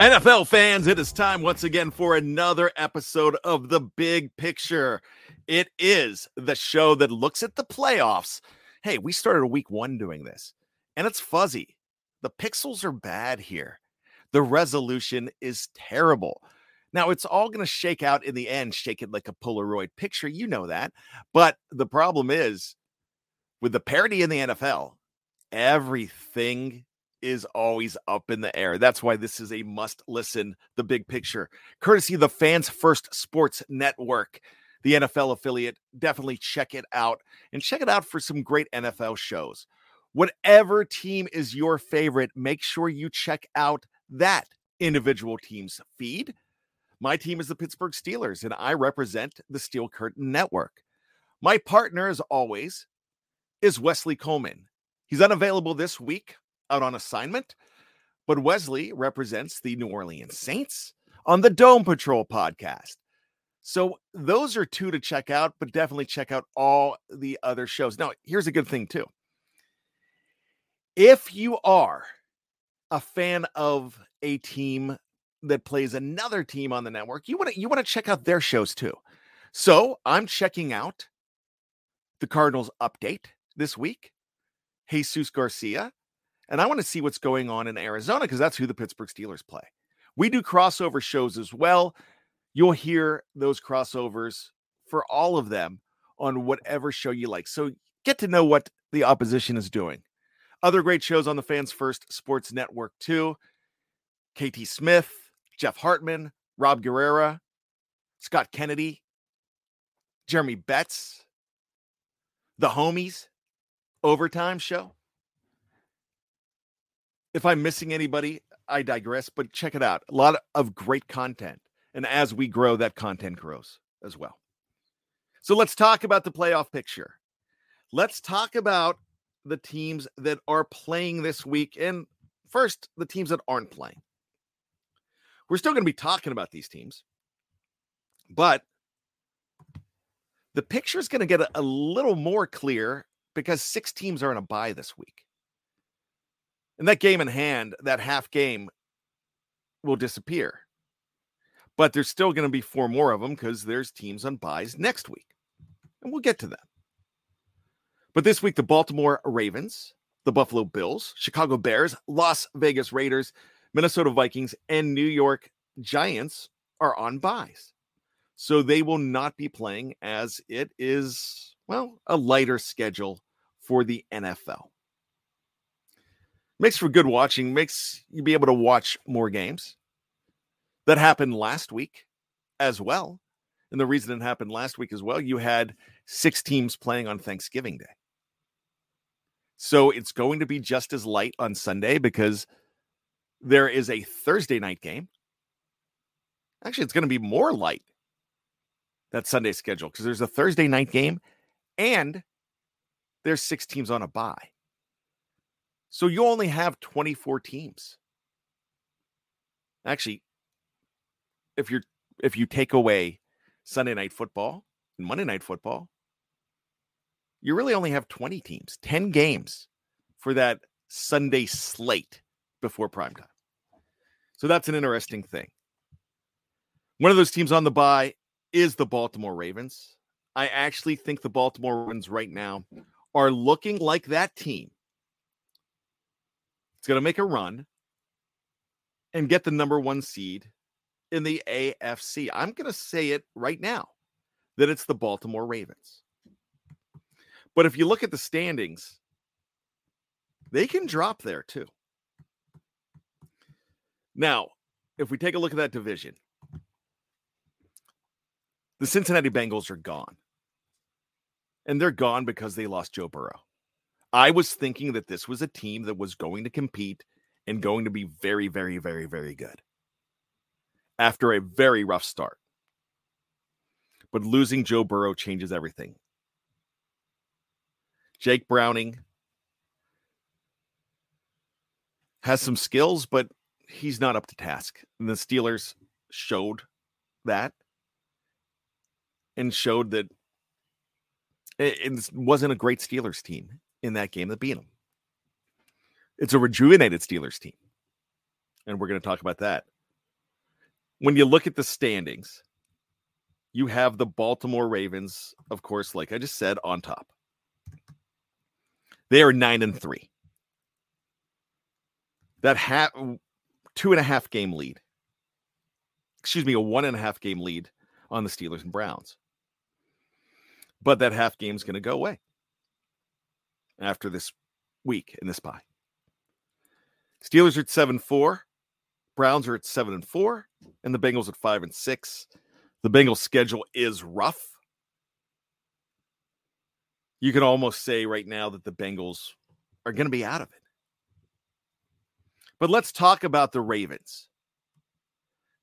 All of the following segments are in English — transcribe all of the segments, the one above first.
NFL fans, it is time once again for another episode of The Big Picture. It is the show that looks at the playoffs. Hey, we started a week one doing this, and it's fuzzy. The pixels are bad here. The resolution is terrible. Now, it's all going to shake out in the end, shake it like a Polaroid picture. You know that. But the problem is with the parity in the NFL, everything is always up in the air. That's why this is a must listen, the big picture, courtesy of the Fans First Sports Network, the NFL affiliate. Definitely check it out and check it out for some great NFL shows. Whatever team is your favorite, make sure you check out that individual team's feed. My team is the Pittsburgh Steelers, and I represent the Steel Curtain Network. My partner, as always, is Wesley Coleman. He's unavailable this week out on assignment, but Wesley represents the New Orleans Saints on the Dome Patrol podcast. So those are two to check out, but definitely check out all the other shows. Now, here's a good thing too. If you are a fan of a team that plays another team on the network, you want to you want to check out their shows too. So, I'm checking out the Cardinals update this week. Jesus Garcia, and I want to see what's going on in Arizona because that's who the Pittsburgh Steelers play. We do crossover shows as well. You'll hear those crossovers for all of them on whatever show you like. So get to know what the opposition is doing. Other great shows on the Fans First Sports Network, too. KT Smith, Jeff Hartman, Rob Guerrera, Scott Kennedy, Jeremy Betts, the homies, overtime show. If I'm missing anybody, I digress, but check it out. A lot of great content. And as we grow, that content grows as well. So let's talk about the playoff picture. Let's talk about the teams that are playing this week. And first, the teams that aren't playing. We're still going to be talking about these teams, but the picture is going to get a, a little more clear because six teams are in a bye this week. And that game in hand, that half game, will disappear. But there's still going to be four more of them because there's teams on byes next week. And we'll get to them. But this week, the Baltimore Ravens, the Buffalo Bills, Chicago Bears, Las Vegas Raiders, Minnesota Vikings, and New York Giants are on byes. So they will not be playing as it is, well, a lighter schedule for the NFL. Makes for good watching, makes you be able to watch more games. That happened last week as well. And the reason it happened last week as well, you had six teams playing on Thanksgiving Day. So it's going to be just as light on Sunday because there is a Thursday night game. Actually, it's going to be more light that Sunday schedule because there's a Thursday night game and there's six teams on a bye. So you only have 24 teams. Actually, if you're if you take away Sunday night football and Monday night football, you really only have 20 teams, 10 games for that Sunday slate before prime time. So that's an interesting thing. One of those teams on the bye is the Baltimore Ravens. I actually think the Baltimore Ravens right now are looking like that team. It's going to make a run and get the number one seed in the AFC. I'm going to say it right now that it's the Baltimore Ravens. But if you look at the standings, they can drop there too. Now, if we take a look at that division, the Cincinnati Bengals are gone. And they're gone because they lost Joe Burrow. I was thinking that this was a team that was going to compete and going to be very, very, very, very good after a very rough start. But losing Joe Burrow changes everything. Jake Browning has some skills, but he's not up to task. And the Steelers showed that and showed that it, wasn't a great Steelers team in that game that beat them. It's a rejuvenated Steelers team. And we're going to talk about that when you look at the standings, you have the Baltimore Ravens, of course, like I just said, on top. They are nine and three. That half two and a half game lead. Excuse me, a one and a half game lead on the Steelers and Browns. But that half game is going to go away after this week in this bye. Steelers are at 7 4. Browns are at 7 and 4 and the Bengals at five and six. The Bengals schedule is rough. You can almost say right now that the Bengals are going to be out of it. But let's talk about the Ravens.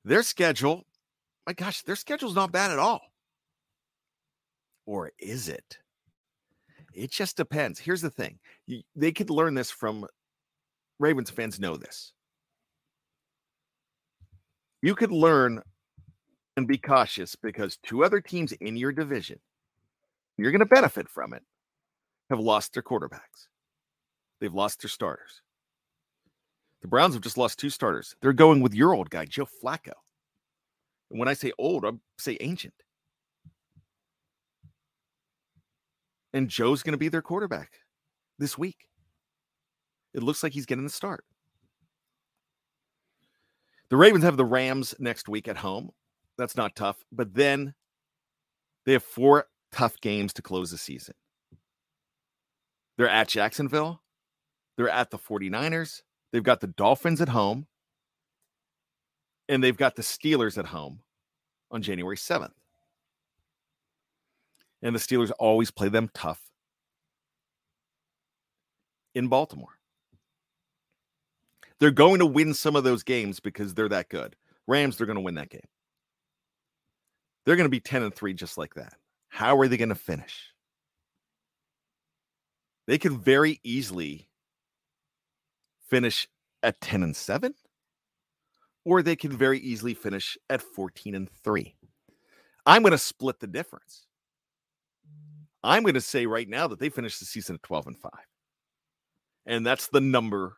Their schedule, my gosh, their schedule's not bad at all. Or is it? It just depends. Here's the thing they could learn this from Ravens fans, know this you could learn and be cautious because two other teams in your division, you're going to benefit from it, have lost their quarterbacks. They've lost their starters. The Browns have just lost two starters. They're going with your old guy, Joe Flacco. And when I say old, I say ancient. And Joe's going to be their quarterback this week. It looks like he's getting the start. The Ravens have the Rams next week at home. That's not tough. But then they have four tough games to close the season. They're at Jacksonville. They're at the 49ers. They've got the Dolphins at home. And they've got the Steelers at home on January 7th. And the Steelers always play them tough in Baltimore. They're going to win some of those games because they're that good. Rams, they're going to win that game. They're going to be 10 and 3 just like that. How are they going to finish? They could very easily finish at 10 and 7 or they could very easily finish at 14 and 3. I'm going to split the difference. I'm going to say right now that they finish the season at 12 and 5. And that's the number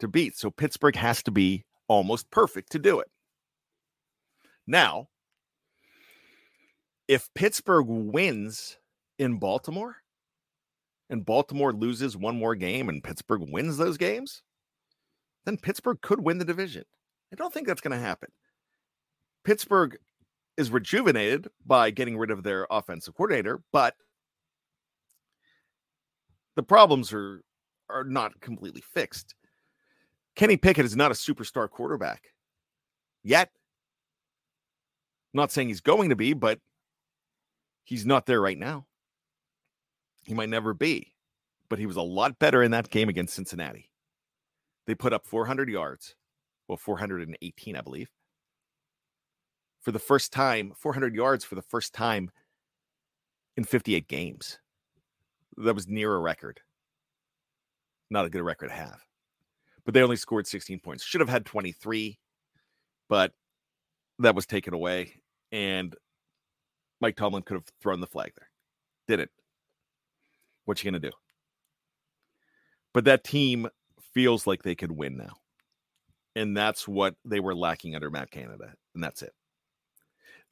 to beat. So Pittsburgh has to be almost perfect to do it. Now, if Pittsburgh wins in Baltimore, and Baltimore loses one more game and Pittsburgh wins those games, then Pittsburgh could win the division. I don't think that's going to happen. Pittsburgh is rejuvenated by getting rid of their offensive coordinator, but the problems are are not completely fixed. Kenny Pickett is not a superstar quarterback yet. I'm not saying he's going to be, but he's not there right now. He might never be, but he was a lot better in that game against Cincinnati. They put up 400 yards, well, 418, I believe, for the first time, 400 yards for the first time in 58 games. That was near a record. Not a good record to have. But they only scored 16 points. Should have had 23, but that was taken away. And Mike Tomlin could have thrown the flag there. Didn't. What you gonna do? But that team feels like they could win now. And that's what they were lacking under Matt Canada. And that's it.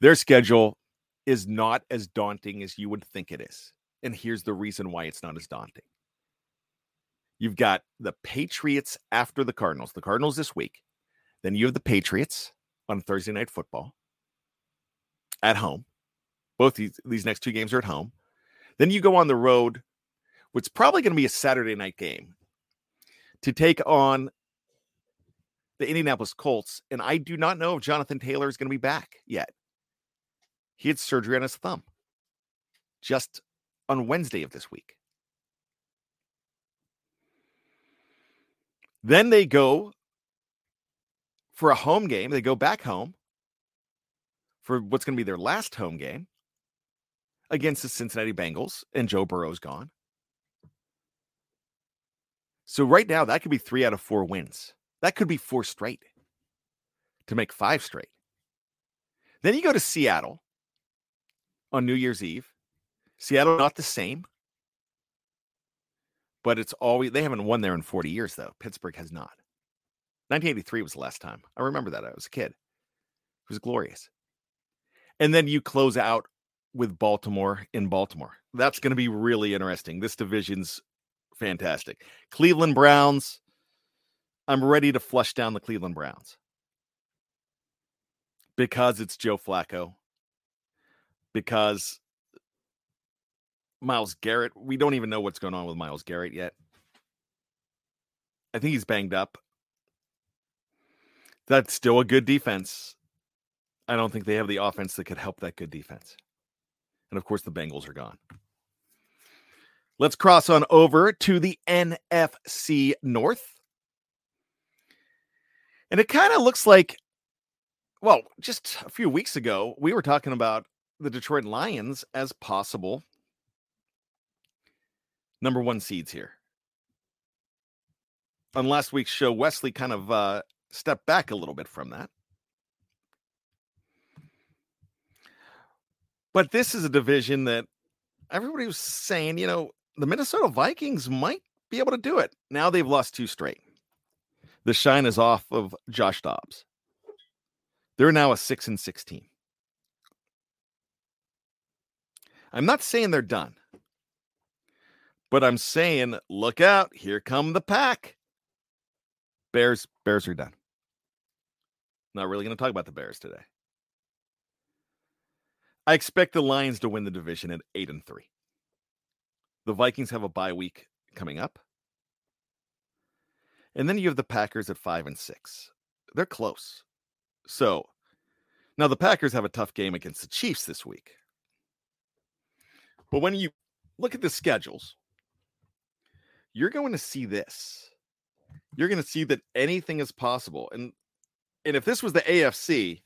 Their schedule is not as daunting as you would think it is. And here's the reason why it's not as daunting. You've got the Patriots after the Cardinals, the Cardinals this week. Then you have the Patriots on Thursday night football at home. Both these, these next two games are at home. Then you go on the road, which is probably going to be a Saturday night game, to take on the Indianapolis Colts. And I do not know if Jonathan Taylor is going to be back yet. He had surgery on his thumb just on Wednesday of this week. Then they go for a home game. They go back home for what's going to be their last home game against the Cincinnati Bengals, and Joe Burrow's gone. So right now, that could be three out of four wins. That could be four straight to make five straight. Then you go to Seattle on New Year's Eve. Seattle not the same, but it's always they haven't won there in 40 years though. Pittsburgh has not. 1983 was the last time. I remember that. I was a kid. It was glorious. And then you close out with Baltimore in Baltimore. That's going to be really interesting. This division's fantastic. Cleveland Browns. I'm ready to flush down the Cleveland Browns because it's Joe Flacco. Because Myles Garrett, we don't even know what's going on with Myles Garrett yet. I think he's banged up. That's still a good defense. I don't think they have the offense that could help that good defense. And of course, the Bengals are gone. Let's cross on over to the NFC North. And it kind of looks like, well, just a few weeks ago, we were talking about the Detroit Lions as possible number one seeds here. On last week's show, Wesley kind of uh, stepped back a little bit from that. But this is a division that everybody was saying, you know, the Minnesota Vikings might be able to do it. Now they've lost two straight. The shine is off of Josh Dobbs. They're now a 6 and 16. I'm not saying they're done. But I'm saying, look out, here come the pack. Bears, Bears are done. Not really going to talk about the Bears today. I expect the Lions to win the division at 8 and 3. The Vikings have a bye week coming up. And then you have the Packers at 5 and 6. They're close. So, now the Packers have a tough game against the Chiefs this week. But when you look at the schedules, you're going to see this. You're going to see that anything is possible. And and if this was the AFC,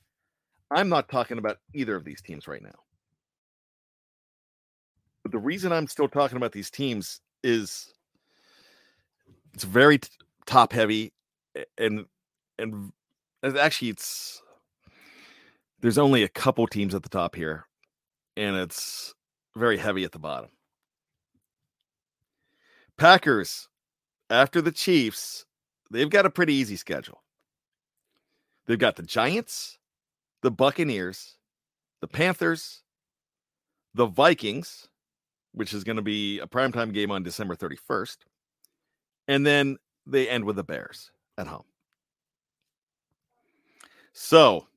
I'm not talking about either of these teams right now. But the reason I'm still talking about these teams is it's very t- top heavy and and actually it's there's only a couple teams at the top here and it's very heavy at the bottom. Packers, after the Chiefs, they've got a pretty easy schedule. They've got the Giants, the Buccaneers, the Panthers, the Vikings, which is going to be a primetime game on December 31st. And then they end with the Bears at home. So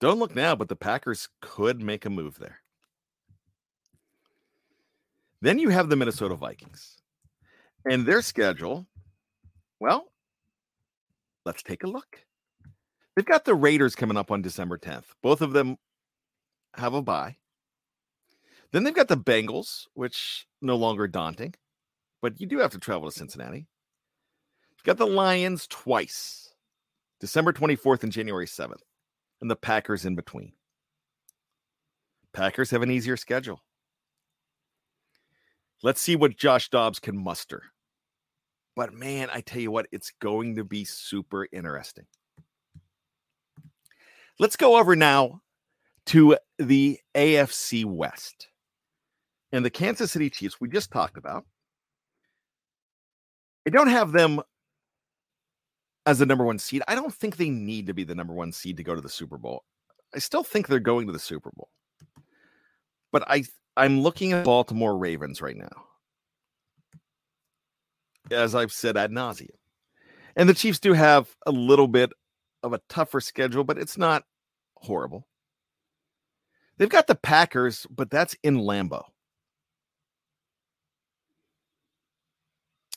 don't look now, but the Packers could make a move there. Then you have the Minnesota Vikings and their schedule. Well, let's take a look. They've got the Raiders coming up on December 10th. Both of them have a bye. Then they've got the Bengals, which no longer daunting, but you do have to travel to Cincinnati. You've got the Lions twice, December 24th and January 7th, and the Packers in between. Packers have an easier schedule. Let's see what Josh Dobbs can muster. But man, I tell you what, it's going to be super interesting. Let's go over now to the AFC West. And the Kansas City Chiefs, we just talked about. I don't have them as the number one seed. I don't think they need to be the number one seed to go to the Super Bowl. I still think they're going to the Super Bowl. But I I'm looking at Baltimore Ravens right now. As I've said ad nauseum. And the Chiefs do have a little bit of a tougher schedule, but it's not horrible. They've got the Packers, but that's in Lambeau.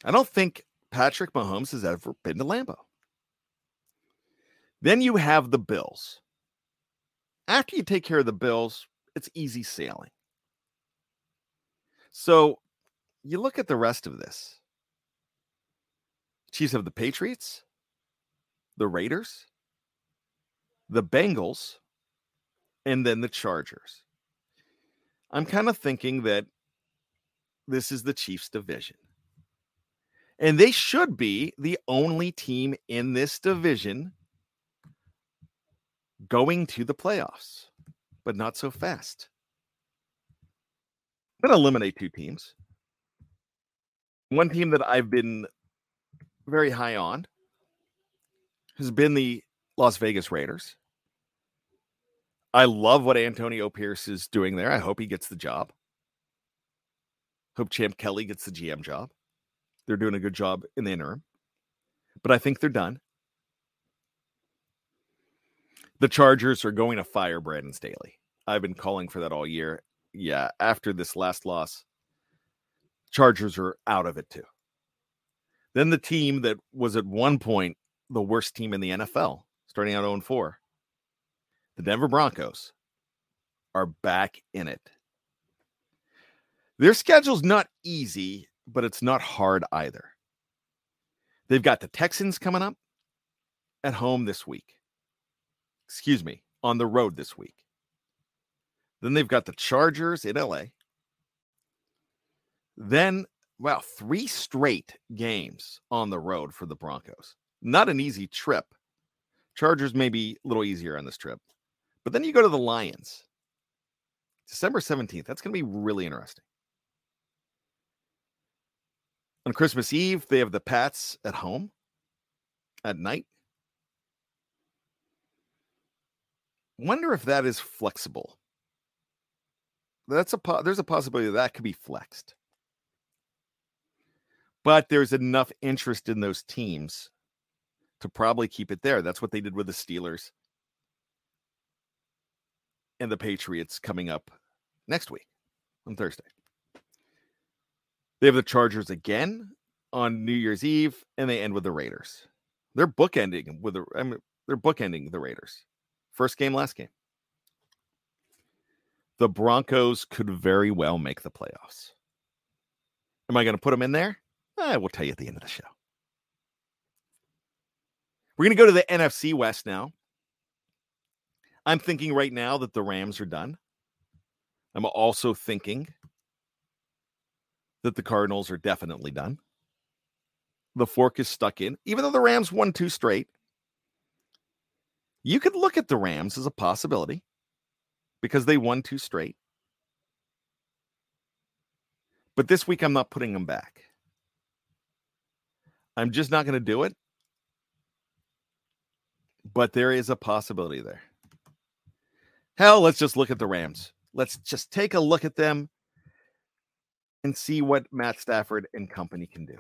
I don't think Patrick Mahomes has ever been to Lambeau. Then you have the Bills. After you take care of the Bills, it's easy sailing. So you look at the rest of this. Chiefs have the Patriots, the Raiders, the Bengals, and then the Chargers. I'm kind of thinking that this is the Chiefs division. And they should be the only team in this division going to the playoffs, but not so fast. I'm going to eliminate two teams. One team that I've been very high on has been the Las Vegas Raiders. I love what Antonio Pierce is doing there. I hope he gets the job. Hope Champ Kelly gets the GM job. They're doing a good job in the interim, but I think they're done. The Chargers are going to fire Brandon Staley. I've been calling for that all year. Yeah, after this last loss, Chargers are out of it too. Then the team that was at one point the worst team in the NFL, starting out 0 4, the Denver Broncos, are back in it. Their schedule's not easy, but it's not hard either. They've got the Texans coming up at home this week. Excuse me, on the road this week. Then they've got the Chargers in LA. Then, wow, three straight games on the road for the Broncos. Not an easy trip. Chargers may be a little easier on this trip. But then you go to the Lions. December 17th. That's going to be really interesting. On Christmas Eve, they have the Pats at home at night. Wonder if that is flexible. That's a po- there's a possibility that, that could be flexed. But there's enough interest in those teams to probably keep it there. That's what they did with the Steelers and the Patriots coming up next week on Thursday. They have the Chargers again on New Year's Eve, and they end with the Raiders. They're bookending with the I mean, they're bookending the Raiders. First game, last game. The Broncos could very well make the playoffs. Am I going to put them in there? I will tell you at the end of the show. We're going to go to the NFC West now. I'm thinking right now that the Rams are done. I'm also thinking that the Cardinals are definitely done. The fork is stuck in, even though the Rams won two straight. You could look at the Rams as a possibility because they won two straight. But this week, I'm not putting them back. I'm just not going to do it. But there is a possibility there. Hell, let's just look at the Rams. Let's just take a look at them and see what Matt Stafford and company can do.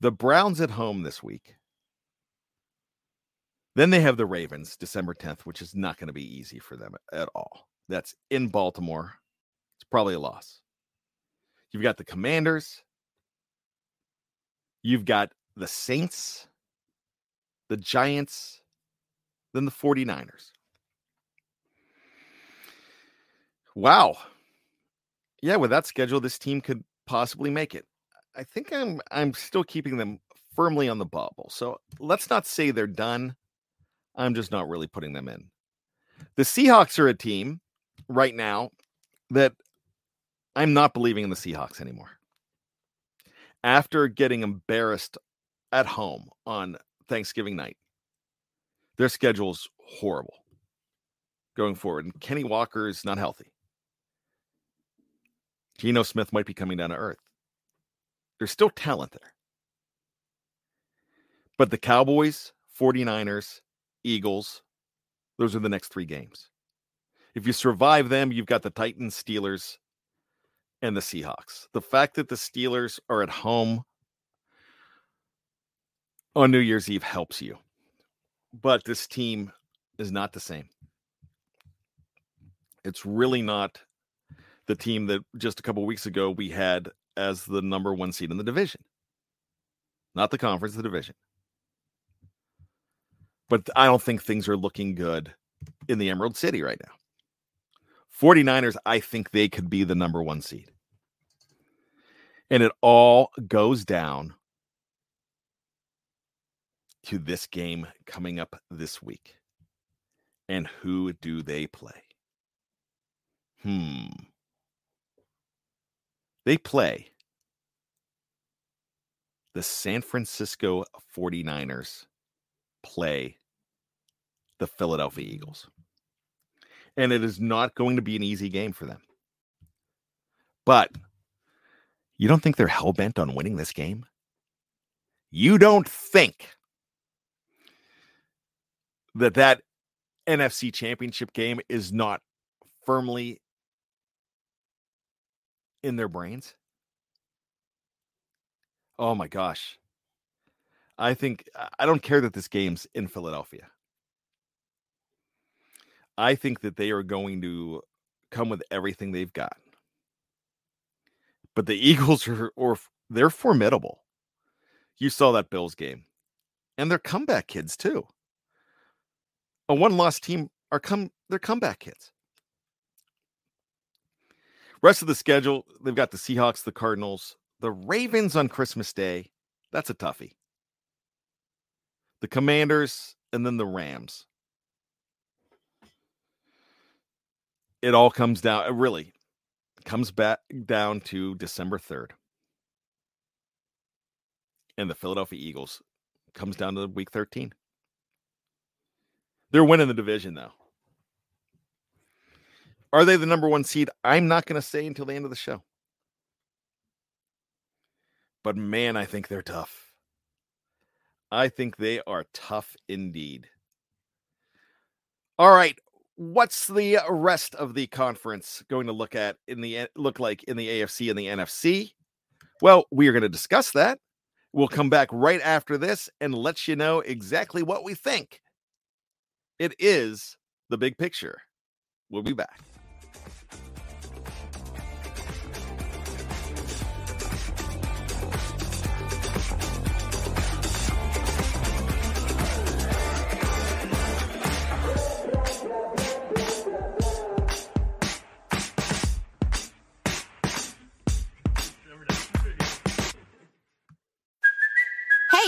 The Browns at home this week. Then they have the Ravens December 10th, which is not going to be easy for them at all. That's in Baltimore. It's probably a loss. You've got the Commanders. You've got the Saints, the Giants, then the 49ers. Wow. Yeah, with that schedule, this team could possibly make it. I think I'm I'm still keeping them firmly on the bubble. So let's not say they're done. I'm just not really putting them in. The Seahawks are a team right now that I'm not believing in the Seahawks anymore. After getting embarrassed at home on Thanksgiving night, their schedule's horrible going forward. And Kenny Walker is not healthy. Geno Smith might be coming down to earth. There's still talent there. But the Cowboys, 49ers, Eagles, those are the next three games. If you survive them, you've got the Titans, Steelers, and the Seahawks. The fact that the Steelers are at home on New Year's Eve helps you. But this team is not the same. It's really not the team that just a couple weeks ago we had as the number one seed in the division. Not the conference, the division. But I don't think things are looking good in the Emerald City right now. 49ers, I think they could be the number one seed. And it all goes down to this game coming up this week. And who do they play? Hmm. They play the San Francisco 49ers play the Philadelphia mm. Eagles. And it is not going to be an easy game for them. But you don't think they're hell bent on winning this game? You don't think that that NFC championship game is not firmly in their brains? Oh my gosh. I think I don't care that this game's in Philadelphia. I think that they are going to come with everything they've got. But the Eagles are or they're formidable. You saw that Bills game. And they're comeback kids too. A one-loss team are come they're comeback kids. Rest of the schedule, they've got the Seahawks, the Cardinals, the Ravens on Christmas Day. That's a toughie. The Commanders, and then the Rams. It all comes down, it really, comes back down to December 3rd. And the Philadelphia Eagles comes down to week 13. They're winning the division, though. Are they the number one seed? I'm not going to say until the end of the show. But man, I think they're tough. I think they are tough indeed. All right, what's the rest of the conference going to look at in the look like in the AFC and the NFC? Well, we are going to discuss that. We'll come back right after this and let you know exactly what we think. It is the big picture. We'll be back.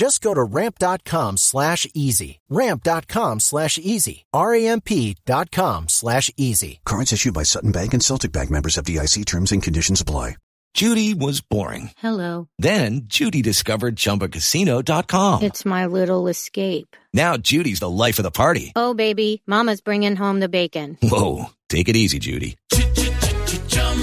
Just go to ramp.com slash easy. Ramp.com slash easy. R-A-M-P dot com slash easy. Cards issued by Sutton Bank and Celtic Bank members of DIC terms and conditions apply. Judy was boring. Hello. Then Judy discovered ChumbaCasino.com. It's my little escape. Now Judy's the life of the party. Oh, baby, Mama's bringing home the bacon. Whoa, take it easy, Judy.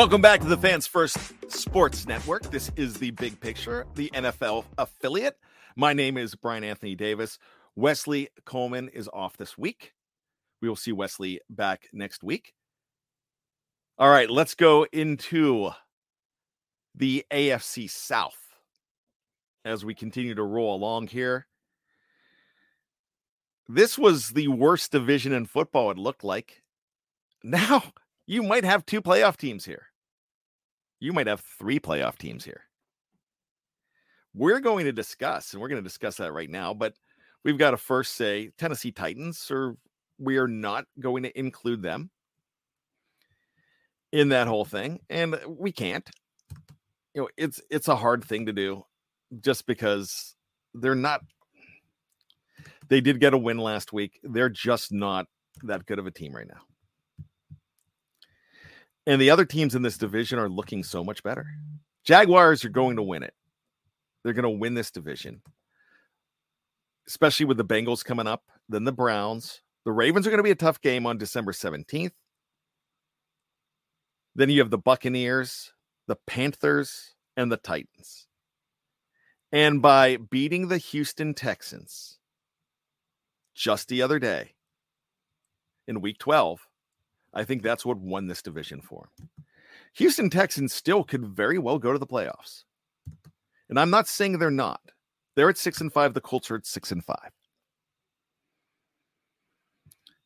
Welcome back to the Fans First Sports Network. This is the Big Picture, the NFL affiliate. My name is Bryan Anthony Davis. Wesley Coleman is off this week. We will see Wesley back next week. All right, let's go into the AFC South as we continue to roll along here. This was the worst division in football, it looked like. Now you might have two playoff teams here. You might have three playoff teams here. We're going to discuss, and we're going to discuss that right now, but we've got to first say Tennessee Titans, or we are not going to include them in that whole thing. And we can't. You know, it's it's a hard thing to do just because they're not they did get a win last week. They're just not that good of a team right now. And the other teams in this division are looking so much better. Jaguars are going to win it. They're going to win this division, especially with the Bengals coming up, then the Browns. The Ravens are going to be a tough game on December 17th. Then you have the Buccaneers, the Panthers, and the Titans. And by beating the Houston Texans just the other day in week 12, I think that's what won this division for. Houston Texans still could very well go to the playoffs. And I'm not saying they're not. They're at six and five. The Colts are at six and five.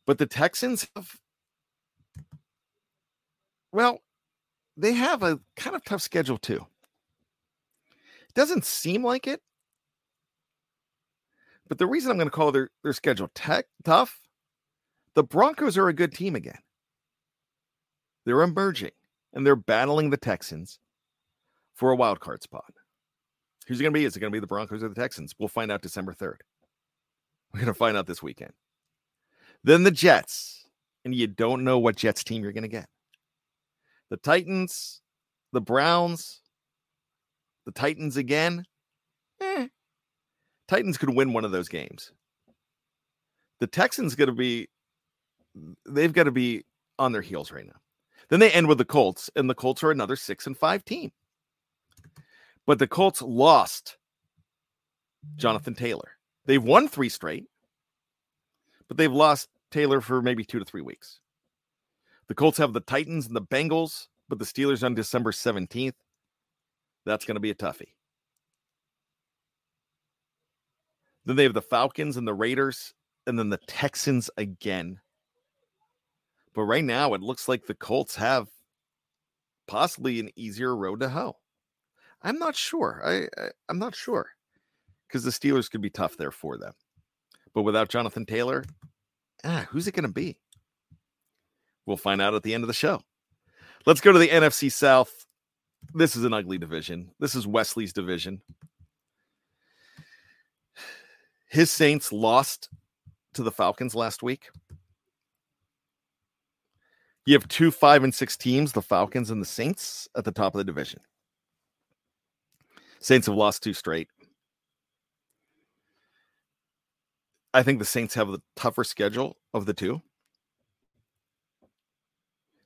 But the Texans have, well, they have a kind of tough schedule too. It doesn't seem like it. But the reason I'm going to call their, their schedule tech, tough, the Broncos are a good team again. They're emerging and they're battling the Texans for a wild card spot. Who's it going to be? Is it going to be the Broncos or the Texans? We'll find out December 3rd. We're going to find out this weekend. Then the Jets, and you don't know what Jets team you're going to get. The Titans, the Browns, the Titans again. Eh. Titans could win one of those games. The Texans going to be, they've got to be on their heels right now. Then they end with the Colts, and the Colts are another six and five team. But the Colts lost Jonathan Taylor. They've won three straight, but they've lost Taylor for maybe two to three weeks. The Colts have the Titans and the Bengals, but the Steelers on December 17th. That's going to be a toughie. Then they have the Falcons and the Raiders, and then the Texans again. But right now, it looks like the Colts have possibly an easier road to hoe. I'm not sure. I, I am not sure because the Steelers could be tough there for them. But without Jonathan Taylor, ah, who's it going to be? We'll find out at the end of the show. Let's go to the NFC South. This is an ugly division. This is Wesley's division. His Saints lost to the Falcons last week. You have two five and six teams, the Falcons and the Saints, at the top of the division. Saints have lost two straight. I think the Saints have the tougher schedule of the two.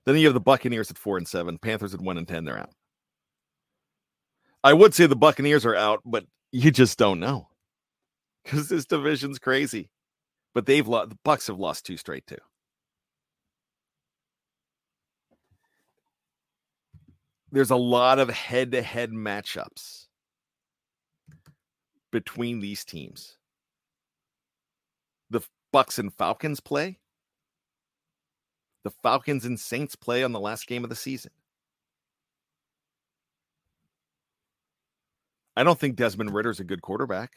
Then you have the Buccaneers at four and seven, Panthers at one and ten. They're out. I would say the Buccaneers are out, but you just don't know because this division's crazy. But they've lost. The Bucks have lost two straight too. There's a lot of head-to-head matchups between these teams. The Bucks and Falcons play. The Falcons and Saints play on the last game of the season. I don't think Desmond Ridder's a good quarterback,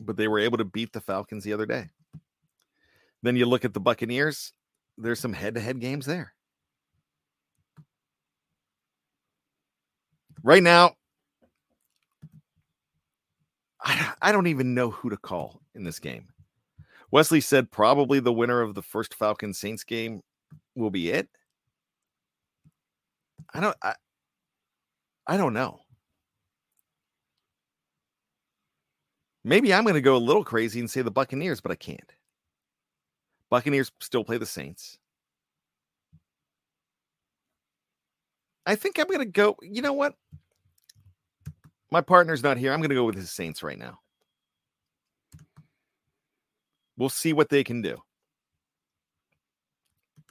but they were able to beat the Falcons the other day. Then you look at the Buccaneers, there's some head to head games there. Right now, I I don't even know who to call in this game. Wesley said probably the winner of the first Falcon Saints game will be it. I don't I, I don't know. Maybe I'm going to go a little crazy and say the Buccaneers, but I can't. Buccaneers still play the Saints. I think I'm going to go, you know what? My partner's not here. I'm going to go with his Saints right now. We'll see what they can do.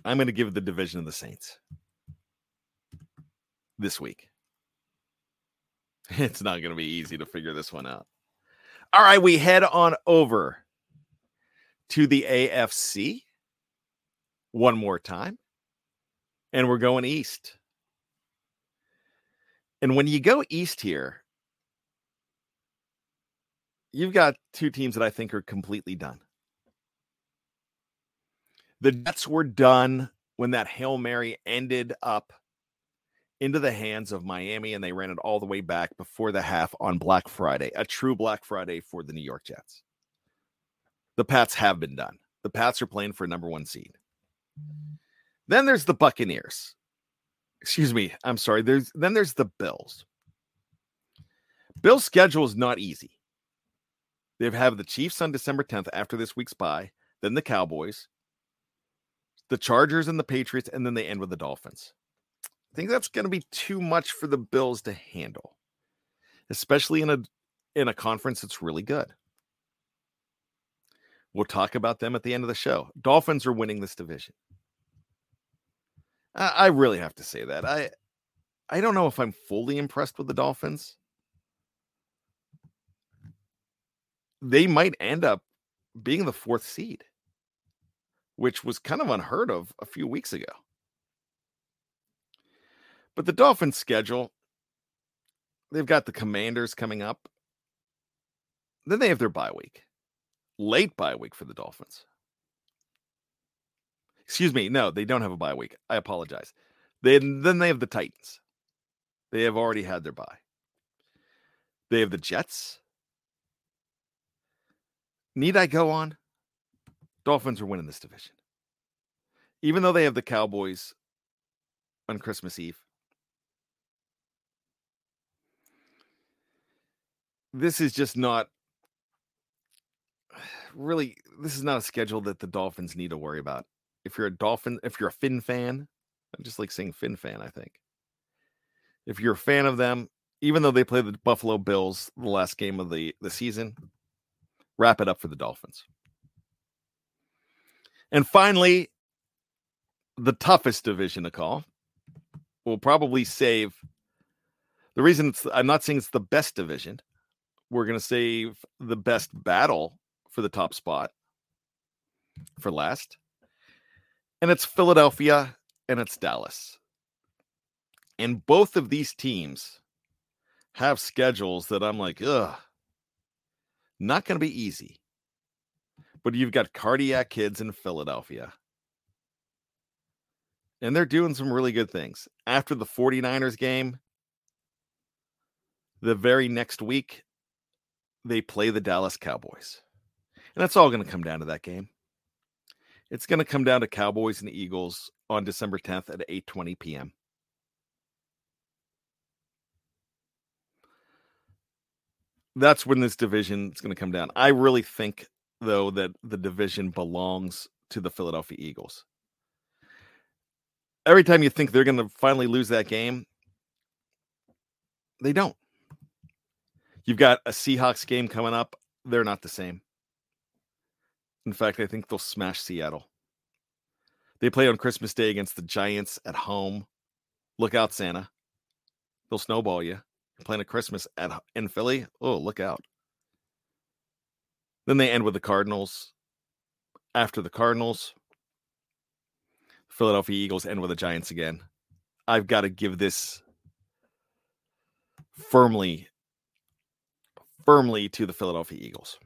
I'm going to give the division of the Saints this week. It's not going to be easy to figure this one out. All right, we head on over to the AFC one more time, and we're going east. And when you go east here, you've got two teams that I think are completely done. The Jets were done when that Hail Mary ended up into the hands of Miami and they ran it all the way back before the half on Black Friday, a true Black Friday for the New York Jets. The Pats have been done. The Pats are playing for a number one seed. Then there's the Buccaneers. Excuse me. I'm sorry. There's then there's the Bills. Bill's schedule is not easy. They have the Chiefs on December 10th after this week's bye, then the Cowboys, the Chargers and the Patriots, and then they end with the Dolphins. I think that's going to be too much for the Bills to handle, especially in a in a conference that's really good. We'll talk about them at the end of the show. Dolphins are winning this division. I, really have to say that. I I don't know if I'm fully impressed with the Dolphins. They might end up being the fourth seed which was kind of unheard of a few weeks ago. But the Dolphins' schedule, they've got the Commanders coming up. Then they have their bye week, late bye week for the Dolphins. Excuse me, no, they don't have a bye week. I apologize. They then they have the Titans. They have already had their bye. They have the Jets. Need I go on? Dolphins are winning this division. Even though they have the Cowboys on Christmas Eve. This is just not really, this is not a schedule that the Dolphins need to worry about. If you're a Dolphin, if you're a Finn fan, I just like saying Finn fan, I think. If you're a fan of them, even though they play the Buffalo Bills the last game of the, the season, wrap it up for the Dolphins. And finally, the toughest division to call will probably save the reason I'm not saying it's the best division. We're going to save the best battle for the top spot for last. And it's Philadelphia and it's Dallas. And both of these teams have schedules that I'm like, ugh, not going to be easy. But you've got cardiac kids in Philadelphia. And they're doing some really good things. After the 49ers game, the very next week, they play the Dallas Cowboys. And that's all going to come down to that game. It's going to come down to Cowboys and Eagles on December 10th at 8:20 p.m. That's when this division is going to come down. I really think though that the division belongs to the Philadelphia Eagles. Every time you think they're going to finally lose that game, they don't. You've got a Seahawks game coming up. They're not the same. In fact, I think they'll smash Seattle. They play on Christmas Day against the Giants at home. Look out, Santa. They'll snowball you. You're playing a Christmas at in Philly. Oh, look out. Then they end with the Cardinals. After the Cardinals, Philadelphia Eagles end with the Giants again. I've got to give this firmly firmly to the Philadelphia Eagles.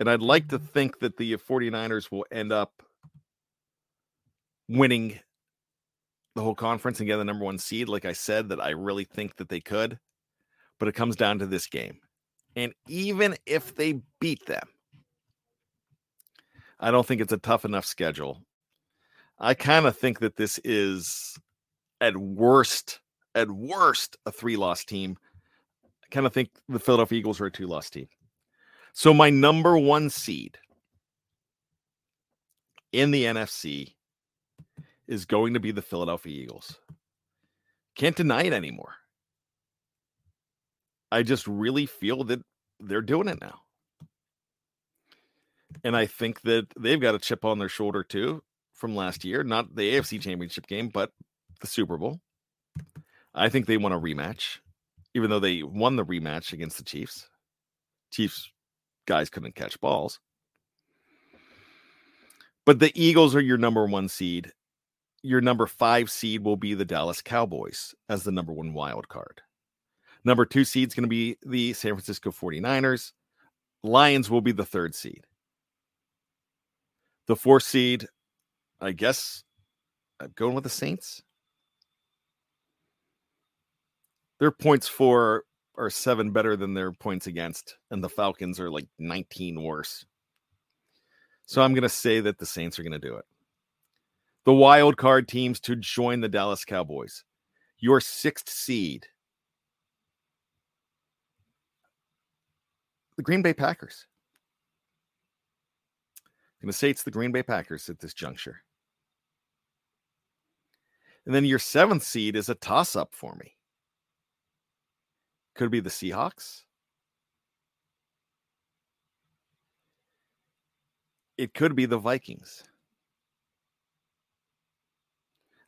And I'd like to think that the uh, 49ers will end up winning the whole conference and get the number one seed. Like I said, that I really think that they could. But it comes down to this game. And even if they beat them, I don't think it's a tough enough schedule. I kind of think that this is at worst, at worst, a three loss team I kind of think the Philadelphia Eagles are a two loss team. So my number one seed in the NFC is going to be the Philadelphia Eagles. Can't deny it anymore. I just really feel that they're doing it now. And I think that they've got a chip on their shoulder too from last year, not the AFC championship game, but the Super Bowl. I think they want a rematch even though they won the rematch against the Chiefs. Chiefs guys couldn't catch balls. But the Eagles are your number one seed. Your number five seed will be the Dallas Cowboys as the number one wild card. Number two seed is going to be the San Francisco 49ers. Lions will be the third seed. The fourth seed, I guess I'm going with the Saints. their points for are seven better than their points against, and the Falcons are like 19 worse. So I'm going to say that the Saints are going to do it. The wild card teams to join the Dallas Cowboys. Your sixth seed, the Green Bay Packers. I'm going to say it's the Green Bay Packers at this juncture. And then your seventh seed is a toss up for me. Could be the Seahawks. It could be the Vikings.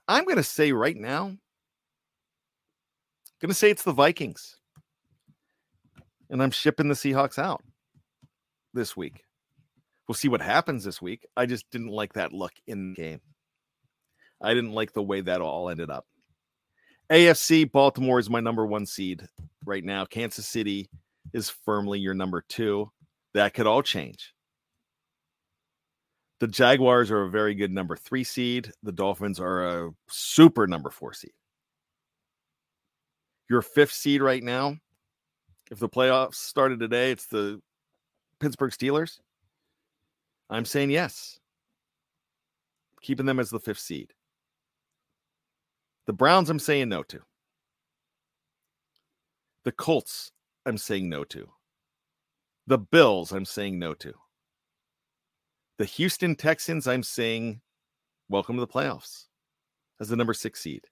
I'm going to say right now, I'm going to say it's the Vikings. And I'm shipping the Seahawks out this week. We'll see what happens this week. I just didn't like that look in the game. I didn't like the way that all ended up. AFC, Baltimore is my number one seed right now. Kansas City is firmly your number two. That could all change. The Jaguars are a very good number three seed. The Dolphins are a super number four seed. Your fifth seed right now, if the playoffs started today, it's the Pittsburgh Steelers. I'm saying yes. Keeping them as the fifth seed. The Browns, I'm saying no to. The Colts, I'm saying no to. The Bills, I'm saying no to. The Houston Texans, I'm saying, welcome to the playoffs as the number six seed.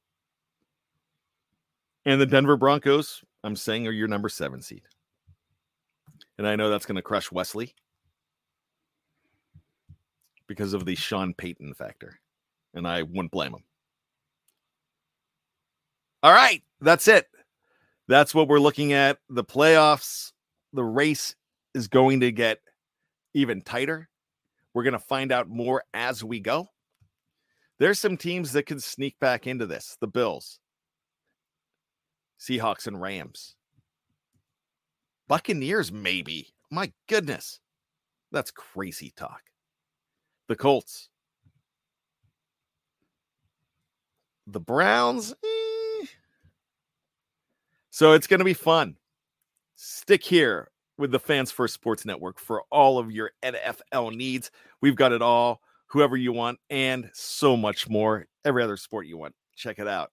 And the Denver Broncos, I'm saying, are your number seven seed. And I know that's going to crush Wesley because of the Sean Payton factor. And I wouldn't blame him. All right, that's it. That's what we're looking at. The playoffs, the race is going to get even tighter. We're going to find out more as we go. There's some teams that can sneak back into this the Bills, Seahawks, and Rams. Buccaneers, maybe. My goodness. That's crazy talk. The Colts. The Browns. eh. So it's going to be fun. Stick here with the Fans First Sports Network for all of your NFL needs. We've got it all, whoever you want, and so much more. Every other sport you want. Check it out.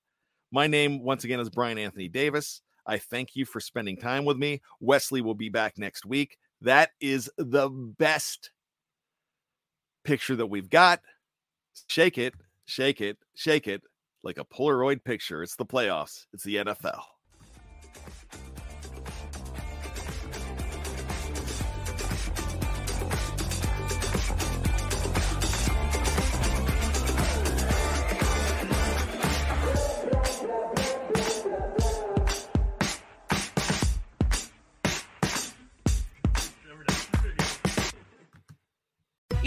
My name, once again, is Bryan Anthony Davis. I thank you for spending time with me. Wesley will be back next week. That is the best picture that we've got. Shake it, shake it, shake it like a Polaroid picture. It's the playoffs, it's the NFL.